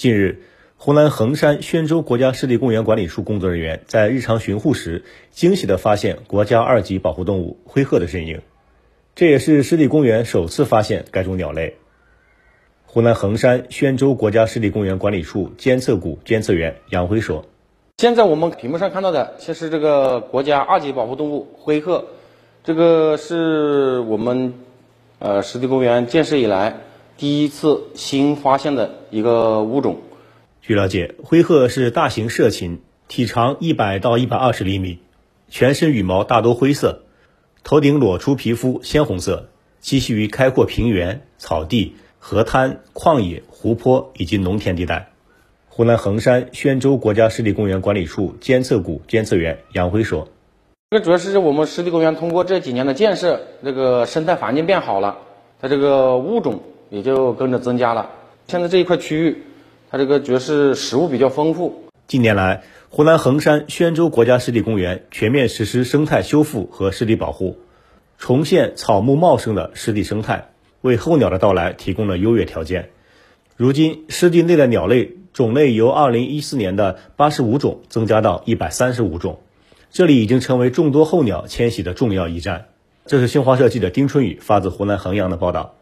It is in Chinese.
近日，湖南衡山宣州国家湿地公园管理处工作人员在日常巡护时，惊喜地发现国家二级保护动物灰鹤的身影，这也是湿地公园首次发现该种鸟类。湖南衡山宣州国家湿地公园管理处监测股监测员杨辉说：“现在我们屏幕上看到的，就是这个国家二级保护动物灰鹤，这个是我们呃湿地公园建设以来第一次新发现的一个物种。据了解，灰鹤是大型涉禽，体长一百到一百二十厘米，全身羽毛大多灰色，头顶裸出皮肤鲜红色，栖息于开阔平原、草地。”河滩、旷野、湖泊以及农田地带。湖南衡山宣州国家湿地公园管理处监测股监测员杨辉说：“这个主要是我们湿地公园通过这几年的建设，这个生态环境变好了，它这个物种也就跟着增加了。现在这一块区域，它这个主要是食物比较丰富。近年来，湖南衡山宣州国家湿地公园全面实施生态修复和湿地保护，重现草木茂盛的湿地生态。”为候鸟的到来提供了优越条件。如今，湿地内的鸟类种类由2014年的85种增加到135种，这里已经成为众多候鸟迁徙的重要驿站。这是新华社记者丁春雨发自湖南衡阳的报道。